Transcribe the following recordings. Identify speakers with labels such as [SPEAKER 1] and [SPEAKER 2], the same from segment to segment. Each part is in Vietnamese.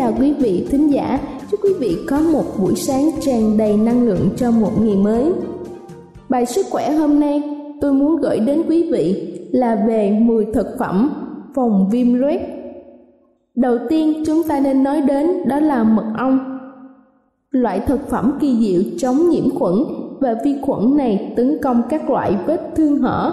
[SPEAKER 1] Chào quý vị thính giả, chúc quý vị có một buổi sáng tràn đầy năng lượng cho một ngày mới. Bài sức khỏe hôm nay tôi muốn gửi đến quý vị là về 10 thực phẩm phòng viêm loét. Đầu tiên chúng ta nên nói đến đó là mật ong. Loại thực phẩm kỳ diệu chống nhiễm khuẩn và vi khuẩn này tấn công các loại vết thương hở,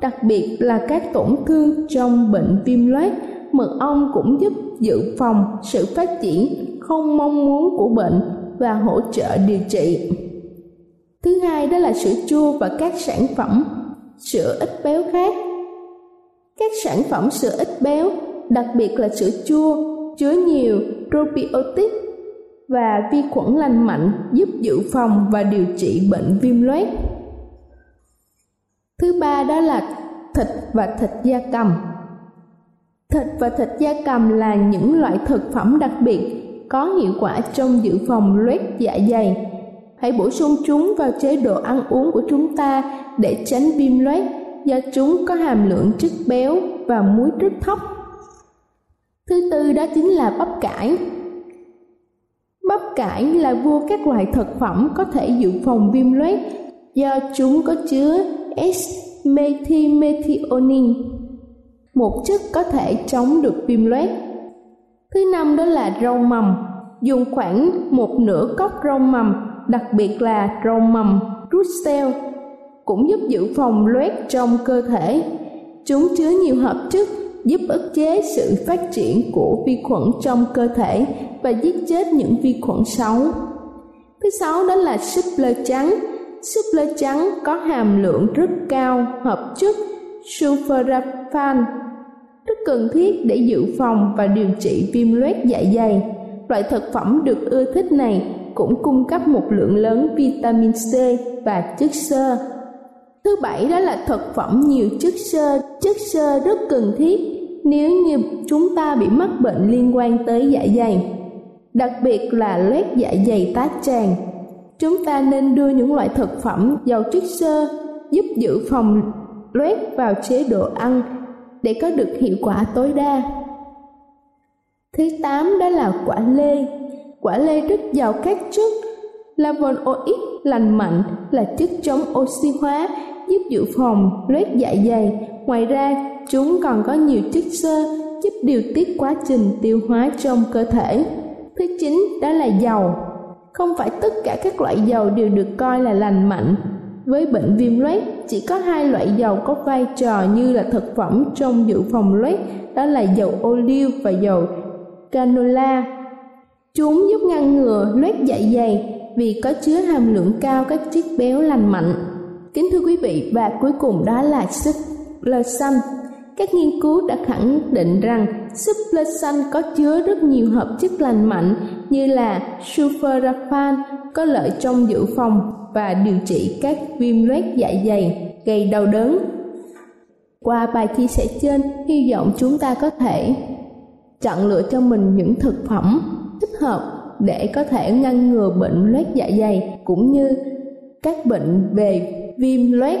[SPEAKER 1] đặc biệt là các tổn thương trong bệnh viêm loét. Mật ong cũng giúp dự phòng sự phát triển không mong muốn của bệnh và hỗ trợ điều trị. Thứ hai đó là sữa chua và các sản phẩm sữa ít béo khác. Các sản phẩm sữa ít béo, đặc biệt là sữa chua, chứa nhiều probiotic và vi khuẩn lành mạnh giúp dự phòng và điều trị bệnh viêm loét. Thứ ba đó là thịt và thịt da cầm. Thịt và thịt da cầm là những loại thực phẩm đặc biệt có hiệu quả trong dự phòng loét dạ dày. Hãy bổ sung chúng vào chế độ ăn uống của chúng ta để tránh viêm loét do chúng có hàm lượng chất béo và muối rất thấp. Thứ tư đó chính là bắp cải. Bắp cải là vua các loại thực phẩm có thể dự phòng viêm loét do chúng có chứa S-methylmethionine, một chất có thể chống được viêm loét. Thứ năm đó là rau mầm. Dùng khoảng một nửa cốc rau mầm, đặc biệt là rau mầm Brussels, cũng giúp dự phòng loét trong cơ thể. Chúng chứa nhiều hợp chất giúp ức chế sự phát triển của vi khuẩn trong cơ thể và giết chết những vi khuẩn xấu. Thứ sáu đó là súp lơ trắng. Súp lơ trắng có hàm lượng rất cao hợp chất sulforaphane rất cần thiết để dự phòng và điều trị viêm loét dạ dày. Loại thực phẩm được ưa thích này cũng cung cấp một lượng lớn vitamin C và chất xơ. Thứ bảy đó là thực phẩm nhiều chất xơ. Chất xơ rất cần thiết nếu như chúng ta bị mắc bệnh liên quan tới dạ dày, đặc biệt là loét dạ dày tá tràng. Chúng ta nên đưa những loại thực phẩm giàu chất xơ giúp dự phòng loét vào chế độ ăn để có được hiệu quả tối đa. Thứ tám đó là quả lê. Quả lê rất giàu các chất flavonoid lành mạnh là chất chống oxy hóa giúp dự phòng loét dạ dày. Ngoài ra, chúng còn có nhiều chất xơ giúp điều tiết quá trình tiêu hóa trong cơ thể. Thứ chín đó là dầu. Không phải tất cả các loại dầu đều được coi là lành mạnh. Với bệnh viêm loét, chỉ có hai loại dầu có vai trò như là thực phẩm trong dự phòng loét, đó là dầu ô liu và dầu canola. Chúng giúp ngăn ngừa loét dạ dày vì có chứa hàm lượng cao các chất béo lành mạnh. Kính thưa quý vị và cuối cùng đó là súp lơ xanh. Các nghiên cứu đã khẳng định rằng súp lơ xanh có chứa rất nhiều hợp chất lành mạnh như là sulforaphane có lợi trong dự phòng và điều trị các viêm loét dạ dày gây đau đớn. Qua bài chia sẻ trên, hy vọng chúng ta có thể chọn lựa cho mình những thực phẩm thích hợp để có thể ngăn ngừa bệnh loét dạ dày cũng như các bệnh về viêm loét.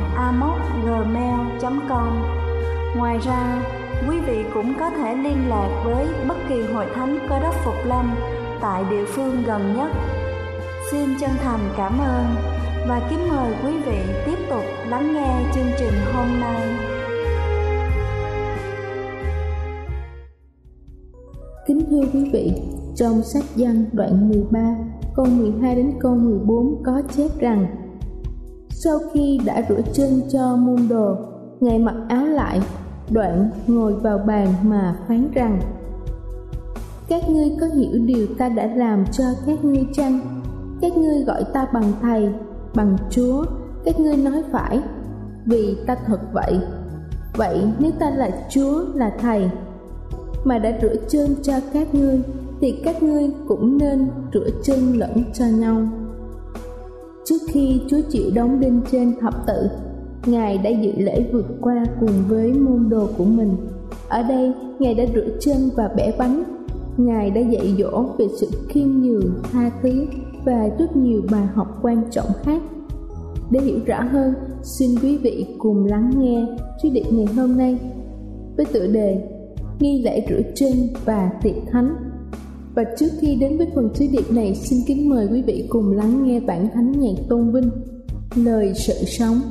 [SPEAKER 2] amocgmail.com Ngoài ra, quý vị cũng có thể liên lạc với bất kỳ hội thánh cơ đốc Phục Lâm tại địa phương gần nhất. Xin chân thành cảm ơn và kính mời quý vị tiếp tục lắng nghe chương trình hôm nay.
[SPEAKER 1] Kính thưa quý vị, trong sách dân đoạn 13, câu 12 đến câu 14 có chép rằng sau khi đã rửa chân cho Mundo, ngài mặc áo lại, đoạn ngồi vào bàn mà phán rằng Các ngươi có hiểu điều ta đã làm cho các ngươi chăng? Các ngươi gọi ta bằng thầy, bằng chúa, các ngươi nói phải, vì ta thật vậy. Vậy nếu ta là chúa, là thầy, mà đã rửa chân cho các ngươi, thì các ngươi cũng nên rửa chân lẫn cho nhau. Trước khi Chúa chịu đóng đinh trên thập tự, Ngài đã dự lễ vượt qua cùng với môn đồ của mình. Ở đây, Ngài đã rửa chân và bẻ bánh. Ngài đã dạy dỗ về sự khiêm nhường, tha thứ và rất nhiều bài học quan trọng khác. Để hiểu rõ hơn, xin quý vị cùng lắng nghe suy định ngày hôm nay với tựa đề Nghi lễ rửa chân và tiệc thánh và trước khi đến với phần sứ điệp này, xin kính mời quý vị cùng lắng nghe bản thánh nhạc tôn vinh, lời sự sống.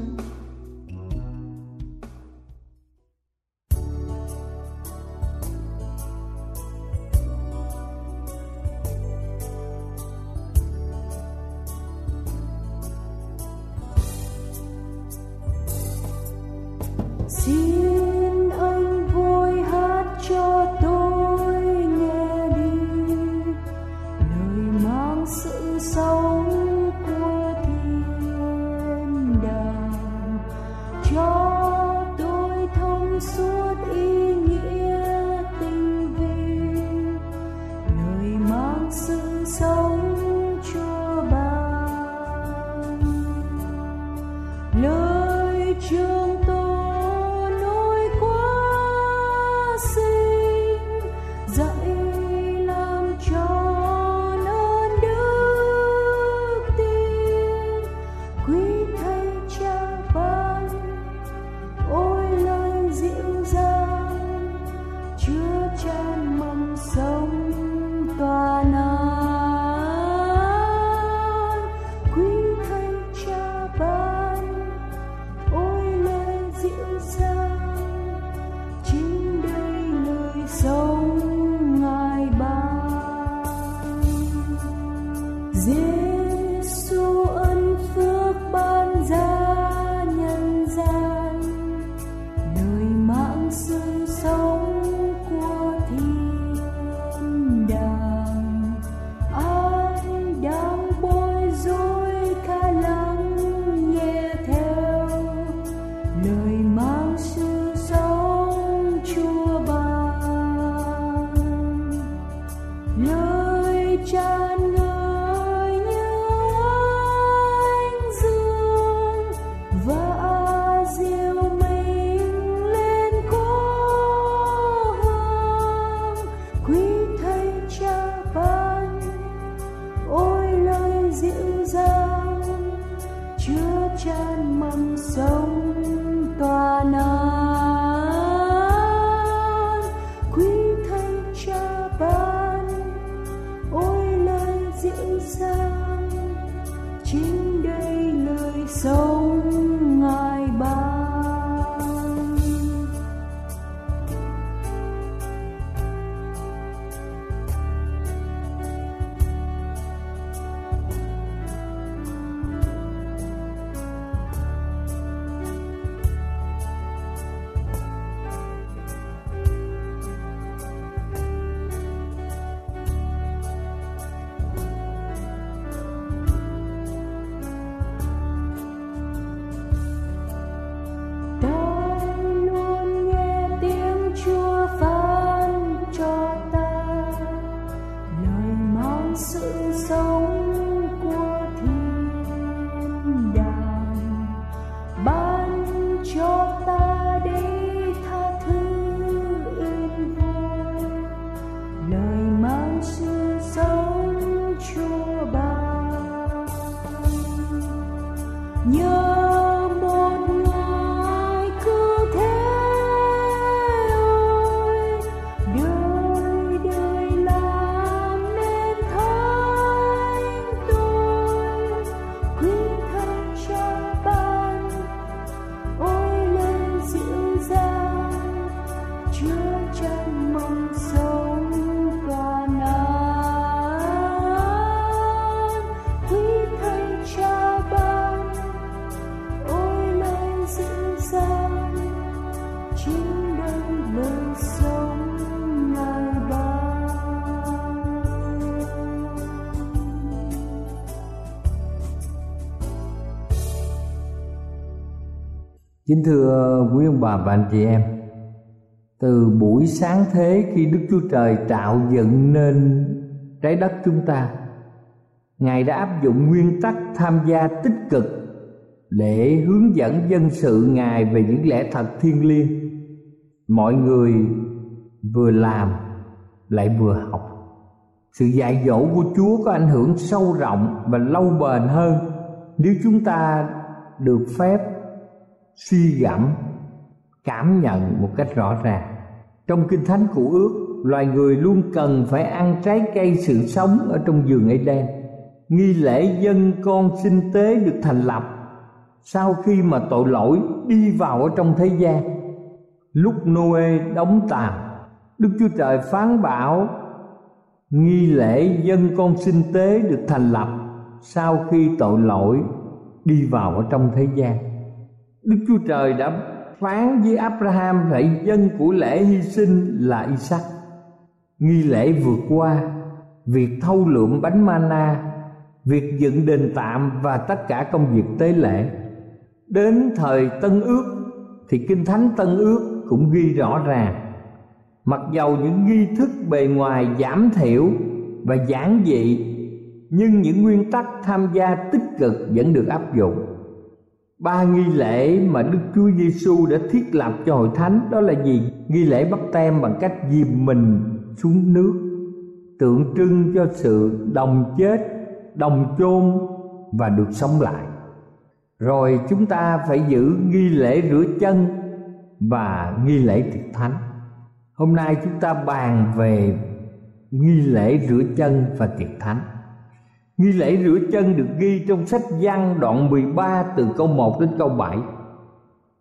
[SPEAKER 3] you. 안녕.
[SPEAKER 4] Kính thưa quý ông bà và anh chị em, Từ buổi sáng thế khi Đức Chúa Trời tạo dựng nên trái đất chúng ta, Ngài đã áp dụng nguyên tắc tham gia tích cực Để hướng dẫn dân sự Ngài về những lẽ thật thiêng liêng. Mọi người vừa làm lại vừa học. Sự dạy dỗ của chúa có ảnh hưởng sâu rộng và lâu bền hơn nếu chúng ta được phép suy gẫm, cảm nhận một cách rõ ràng. Trong Kinh Thánh Cụ ước, loài người luôn cần phải ăn trái cây sự sống ở trong vườn ấy đen. Nghi lễ dân con sinh tế được thành lập sau khi mà tội lỗi đi vào ở trong thế gian. Lúc Noe đóng tàu Đức Chúa Trời phán bảo nghi lễ dân con sinh tế được thành lập sau khi tội lỗi đi vào ở trong thế gian. Đức Chúa Trời đã phán với Abraham phải dân của lễ hy sinh là Isaac. Nghi lễ vượt qua, việc thâu lượm bánh mana, việc dựng đền tạm và tất cả công việc tế lễ. Đến thời tân ước thì kinh thánh tân ước cũng ghi rõ ràng. Mặc dầu những nghi thức bề ngoài giảm thiểu và giản dị, nhưng những nguyên tắc tham gia tích cực vẫn được áp dụng ba nghi lễ mà Đức Chúa Giêsu đã thiết lập cho hội thánh đó là gì? Nghi lễ bắt tem bằng cách dìm mình xuống nước, tượng trưng cho sự đồng chết, đồng chôn và được sống lại. Rồi chúng ta phải giữ nghi lễ rửa chân và nghi lễ tiệc thánh. Hôm nay chúng ta bàn về nghi lễ rửa chân và tiệc thánh nghi lễ rửa chân được ghi trong sách văn đoạn 13 từ câu 1 đến câu 7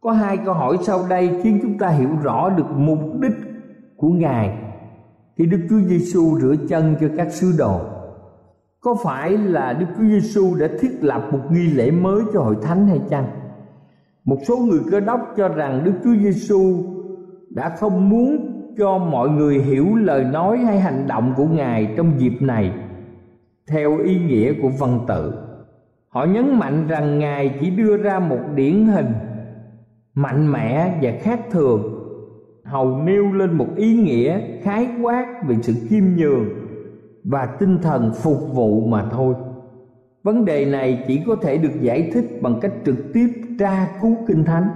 [SPEAKER 4] có hai câu hỏi sau đây khiến chúng ta hiểu rõ được mục đích của ngài. Khi Đức Chúa Giêsu rửa chân cho các sứ đồ. Có phải là Đức Chúa Giêsu đã thiết lập một nghi lễ mới cho hội thánh hay chăng? Một số người cơ đốc cho rằng Đức Chúa Giêsu đã không muốn cho mọi người hiểu lời nói hay hành động của Ngài trong dịp này theo ý nghĩa của văn tự. Họ nhấn mạnh rằng Ngài chỉ đưa ra một điển hình mạnh mẽ và khác thường, hầu nêu lên một ý nghĩa khái quát về sự khiêm nhường và tinh thần phục vụ mà thôi vấn đề này chỉ có thể được giải thích bằng cách trực tiếp tra cứu kinh thánh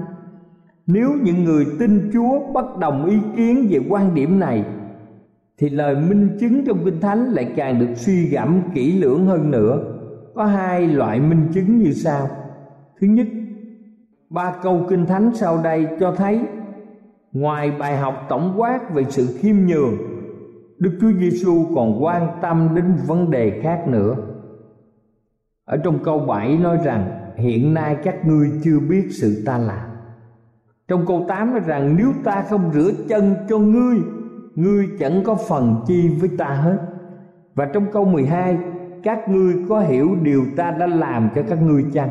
[SPEAKER 4] nếu những người tin chúa bất đồng ý kiến về quan điểm này thì lời minh chứng trong kinh thánh lại càng được suy gẫm kỹ lưỡng hơn nữa có hai loại minh chứng như sau thứ nhất ba câu kinh thánh sau đây cho thấy ngoài bài học tổng quát về sự khiêm nhường Đức Chúa Giêsu còn quan tâm đến vấn đề khác nữa. Ở trong câu 7 nói rằng hiện nay các ngươi chưa biết sự ta làm. Trong câu 8 nói rằng nếu ta không rửa chân cho ngươi, ngươi chẳng có phần chi với ta hết. Và trong câu 12, các ngươi có hiểu điều ta đã làm cho các ngươi chăng?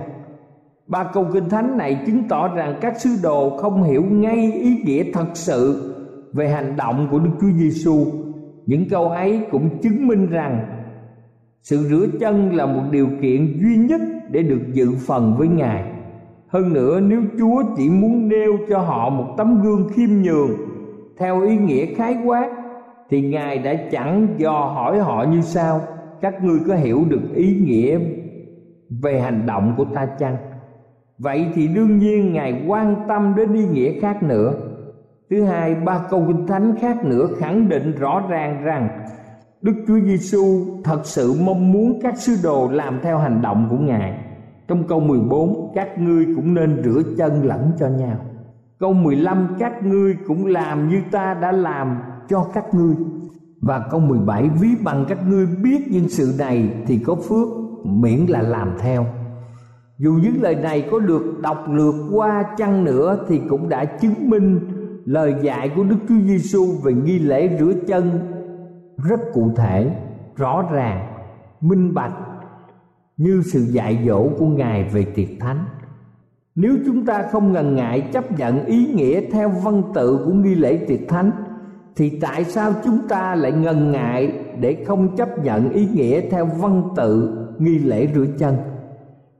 [SPEAKER 4] Ba câu kinh thánh này chứng tỏ rằng các sứ đồ không hiểu ngay ý nghĩa thật sự về hành động của Đức Chúa Giêsu những câu ấy cũng chứng minh rằng sự rửa chân là một điều kiện duy nhất để được dự phần với ngài hơn nữa nếu chúa chỉ muốn nêu cho họ một tấm gương khiêm nhường theo ý nghĩa khái quát thì ngài đã chẳng dò hỏi họ như sau các ngươi có hiểu được ý nghĩa về hành động của ta chăng vậy thì đương nhiên ngài quan tâm đến ý nghĩa khác nữa Thứ hai, ba câu kinh thánh khác nữa khẳng định rõ ràng rằng Đức Chúa Giêsu thật sự mong muốn các sứ đồ làm theo hành động của Ngài. Trong câu 14, các ngươi cũng nên rửa chân lẫn cho nhau. Câu 15, các ngươi cũng làm như ta đã làm cho các ngươi. Và câu 17, ví bằng các ngươi biết những sự này thì có phước miễn là làm theo. Dù những lời này có được đọc lượt qua chăng nữa thì cũng đã chứng minh lời dạy của Đức Chúa Giêsu về nghi lễ rửa chân rất cụ thể, rõ ràng, minh bạch như sự dạy dỗ của Ngài về tiệc thánh. Nếu chúng ta không ngần ngại chấp nhận ý nghĩa theo văn tự của nghi lễ tiệc thánh thì tại sao chúng ta lại ngần ngại để không chấp nhận ý nghĩa theo văn tự nghi lễ rửa chân?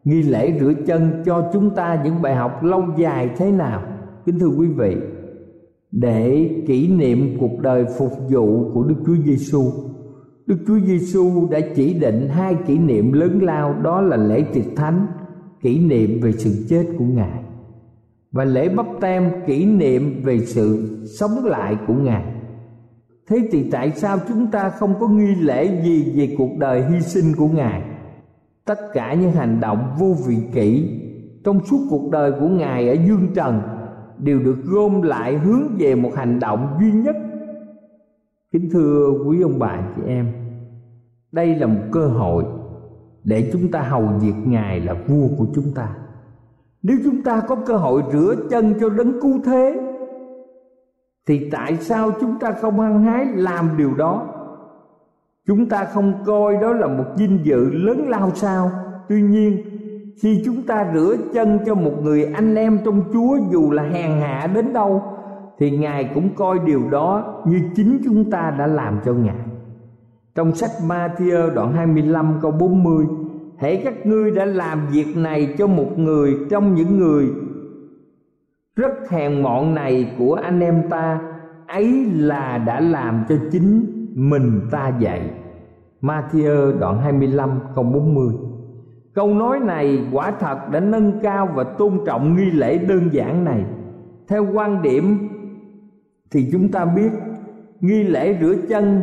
[SPEAKER 4] Nghi lễ rửa chân cho chúng ta những bài học lâu dài thế nào? Kính thưa quý vị, để kỷ niệm cuộc đời phục vụ của Đức Chúa Giêsu. Đức Chúa Giêsu đã chỉ định hai kỷ niệm lớn lao đó là lễ tiệc thánh, kỷ niệm về sự chết của Ngài, và lễ bắp tem kỷ niệm về sự sống lại của Ngài. Thế thì tại sao chúng ta không có nghi lễ gì về cuộc đời hy sinh của Ngài? Tất cả những hành động vô vị kỷ trong suốt cuộc đời của Ngài ở dương trần đều được gom lại hướng về một hành động duy nhất kính thưa quý ông bà chị em, đây là một cơ hội để chúng ta hầu việc ngài là vua của chúng ta. Nếu chúng ta có cơ hội rửa chân cho đấng cứu thế, thì tại sao chúng ta không hăng hái làm điều đó? Chúng ta không coi đó là một vinh dự lớn lao sao? Tuy nhiên, khi chúng ta rửa chân cho một người anh em trong Chúa dù là hèn hạ đến đâu, thì Ngài cũng coi điều đó như chính chúng ta đã làm cho Ngài. Trong sách Matthew đoạn 25 câu 40 Hãy các ngươi đã làm việc này cho một người trong những người rất hèn mọn này của anh em ta, ấy là đã làm cho chính mình ta vậy. Matthew đoạn 25 câu 40 Câu nói này quả thật đã nâng cao và tôn trọng nghi lễ đơn giản này. Theo quan điểm thì chúng ta biết, nghi lễ rửa chân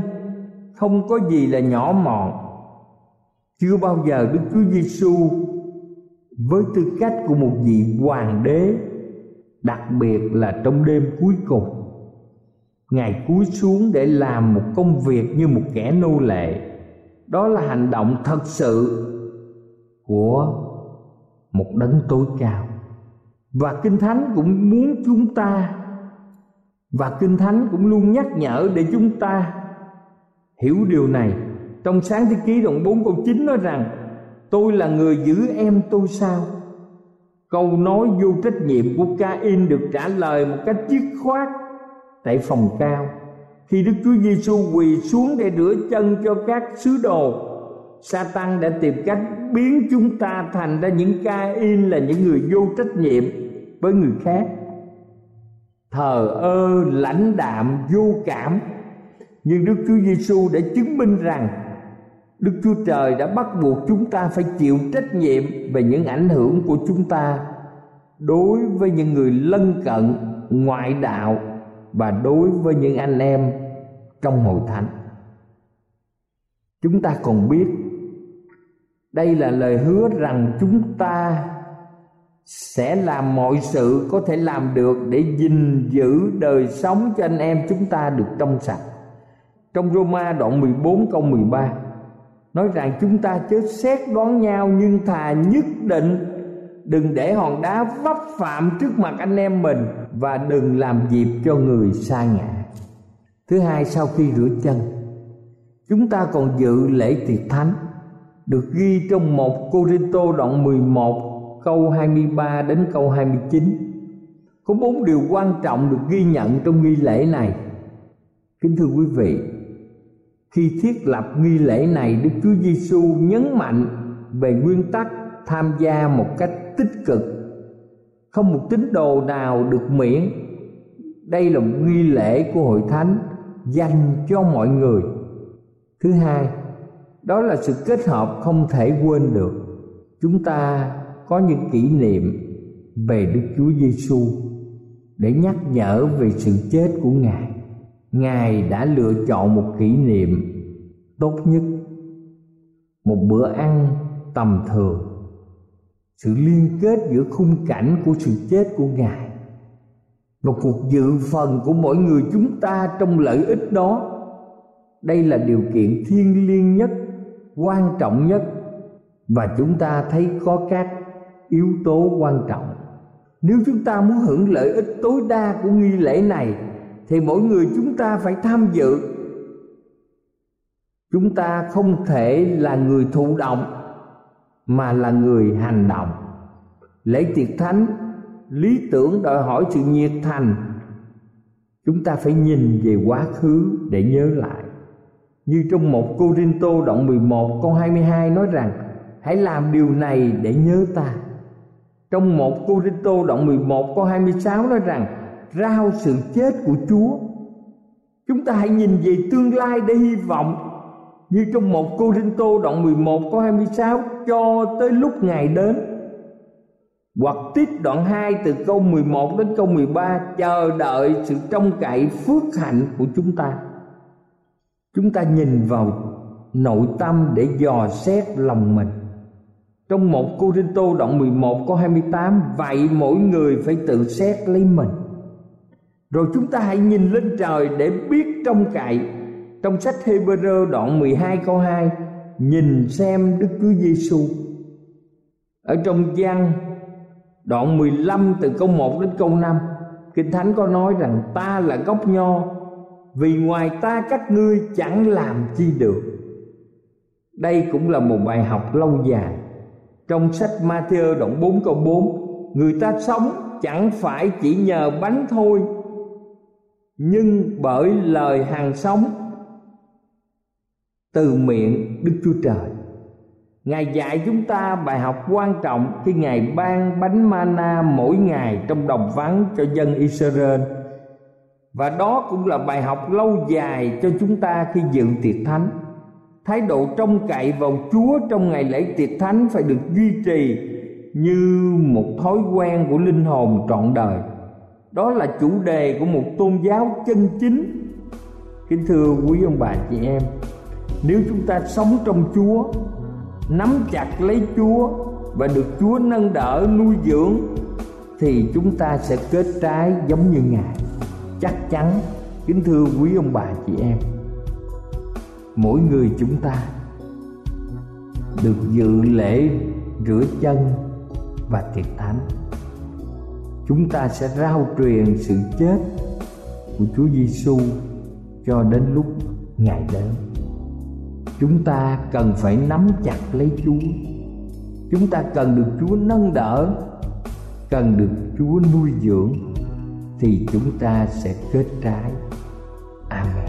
[SPEAKER 4] không có gì là nhỏ mọn. Chưa bao giờ Đức Chúa Giêsu với tư cách của một vị hoàng đế, đặc biệt là trong đêm cuối cùng, ngài cúi xuống để làm một công việc như một kẻ nô lệ đó là hành động thật sự của một đấng tối cao và kinh thánh cũng muốn chúng ta, và kinh thánh cũng luôn nhắc nhở để chúng ta hiểu điều này, trong sáng thế ký đoạn 4 câu 9 nói rằng, tôi là người giữ em tôi sao? Câu nói vô trách nhiệm của ca in được trả lời một cách dứt khoát tại phòng cao. Khi Đức Chúa Giêsu quỳ xuống để rửa chân cho các sứ đồ, Satan đã tìm cách biến chúng ta thành ra những ca in là những người vô trách nhiệm với người khác. Thờ ơ lãnh đạm vô cảm nhưng Đức Chúa Giêsu đã chứng minh rằng Đức Chúa Trời đã bắt buộc chúng ta phải chịu trách nhiệm về những ảnh hưởng của chúng ta đối với những người lân cận, ngoại đạo và đối với những anh em trong hội thánh chúng ta còn biết, đây là lời hứa rằng chúng ta sẽ làm mọi sự có thể làm được để gìn giữ đời sống cho anh em chúng ta được trong sạch. Trong Roma đoạn 14 câu 13 nói rằng chúng ta chớ xét đoán nhau nhưng thà nhất định đừng để hòn đá vấp phạm trước mặt anh em mình và đừng làm dịp cho người sa ngã. Thứ hai sau khi rửa chân chúng ta còn dự lễ tiệc thánh được ghi trong một Corinto đoạn 11 câu 23 đến câu 29. Có bốn điều quan trọng được ghi nhận trong nghi lễ này. Kính thưa quý vị, khi thiết lập nghi lễ này, Đức Chúa Giêsu nhấn mạnh về nguyên tắc tham gia một cách tích cực. Không một tín đồ nào được miễn. Đây là một nghi lễ của hội thánh dành cho mọi người. Thứ hai, đó là sự kết hợp không thể quên được chúng ta có những kỷ niệm về Đức Chúa Giêsu để nhắc nhở về sự chết của Ngài. Ngài đã lựa chọn một kỷ niệm tốt nhất, một bữa ăn tầm thường, sự liên kết giữa khung cảnh của sự chết của Ngài và cuộc dự phần của mỗi người chúng ta trong lợi ích đó. Đây là điều kiện thiêng liêng nhất quan trọng nhất và chúng ta thấy có các yếu tố quan trọng nếu chúng ta muốn hưởng lợi ích tối đa của nghi lễ này thì mỗi người chúng ta phải tham dự. Chúng ta không thể là người thụ động, mà là người hành động. Lễ tiệc thánh, lý tưởng đòi hỏi sự nhiệt thành. Chúng ta phải nhìn về quá khứ để nhớ lại. Như trong một Cô Rinh Tô đoạn 11 câu 22 nói rằng, hãy làm điều này để nhớ ta. Trong một Cô Rinh Tô đoạn 11 câu 26 nói rằng rao sự chết của Chúa. Chúng ta hãy nhìn về tương lai để hy vọng như trong một Cô Rinh Tô đoạn 11 câu 26 cho tới lúc Ngài đến. Hoặc tiếp đoạn 2 từ câu 11 đến câu 13 chờ đợi sự trông cậy phước hạnh của chúng ta. Chúng ta nhìn vào nội tâm để dò xét lòng mình trong một Cô Rinh Tô đoạn 11 câu 28 Vậy mỗi người phải tự xét lấy mình rồi chúng ta hãy nhìn lên trời để biết trong cậy. Trong sách Hebrew đoạn 12 câu 2 Nhìn xem Đức Chúa Giêsu Ở trong gian đoạn 15 từ câu 1 đến câu 5 Kinh Thánh có nói rằng ta là gốc nho, Vì ngoài ta các ngươi chẳng làm chi được. Đây cũng là một bài học lâu dài. Trong sách Matthew đoạn 4 câu 4 Người ta sống chẳng phải chỉ nhờ bánh thôi nhưng bởi lời hàng sống Từ miệng Đức Chúa Trời. Ngài dạy chúng ta bài học quan trọng Khi Ngài ban bánh mana mỗi ngày trong đồng vắng cho dân Israel. Và đó cũng là bài học lâu dài cho chúng ta khi dự tiệc thánh. Thái độ trông cậy vào Chúa trong ngày lễ tiệc thánh phải được duy trì như một thói quen của linh hồn trọn đời. Đó là chủ đề của một tôn giáo chân chính. Kính thưa quý ông bà chị em, nếu chúng ta sống trong Chúa, nắm chặt lấy Chúa và được Chúa nâng đỡ nuôi dưỡng thì chúng ta sẽ kết trái giống như Ngài. Chắc chắn, kính thưa quý ông bà chị em mỗi người chúng ta được dự lễ rửa chân và tiệc thánh chúng ta sẽ rao truyền sự chết của Chúa Giêsu cho đến lúc ngày đến chúng ta cần phải nắm chặt lấy Chúa. Chúng ta cần được Chúa nâng đỡ, cần được Chúa nuôi dưỡng, thì chúng ta sẽ kết trái. Amen.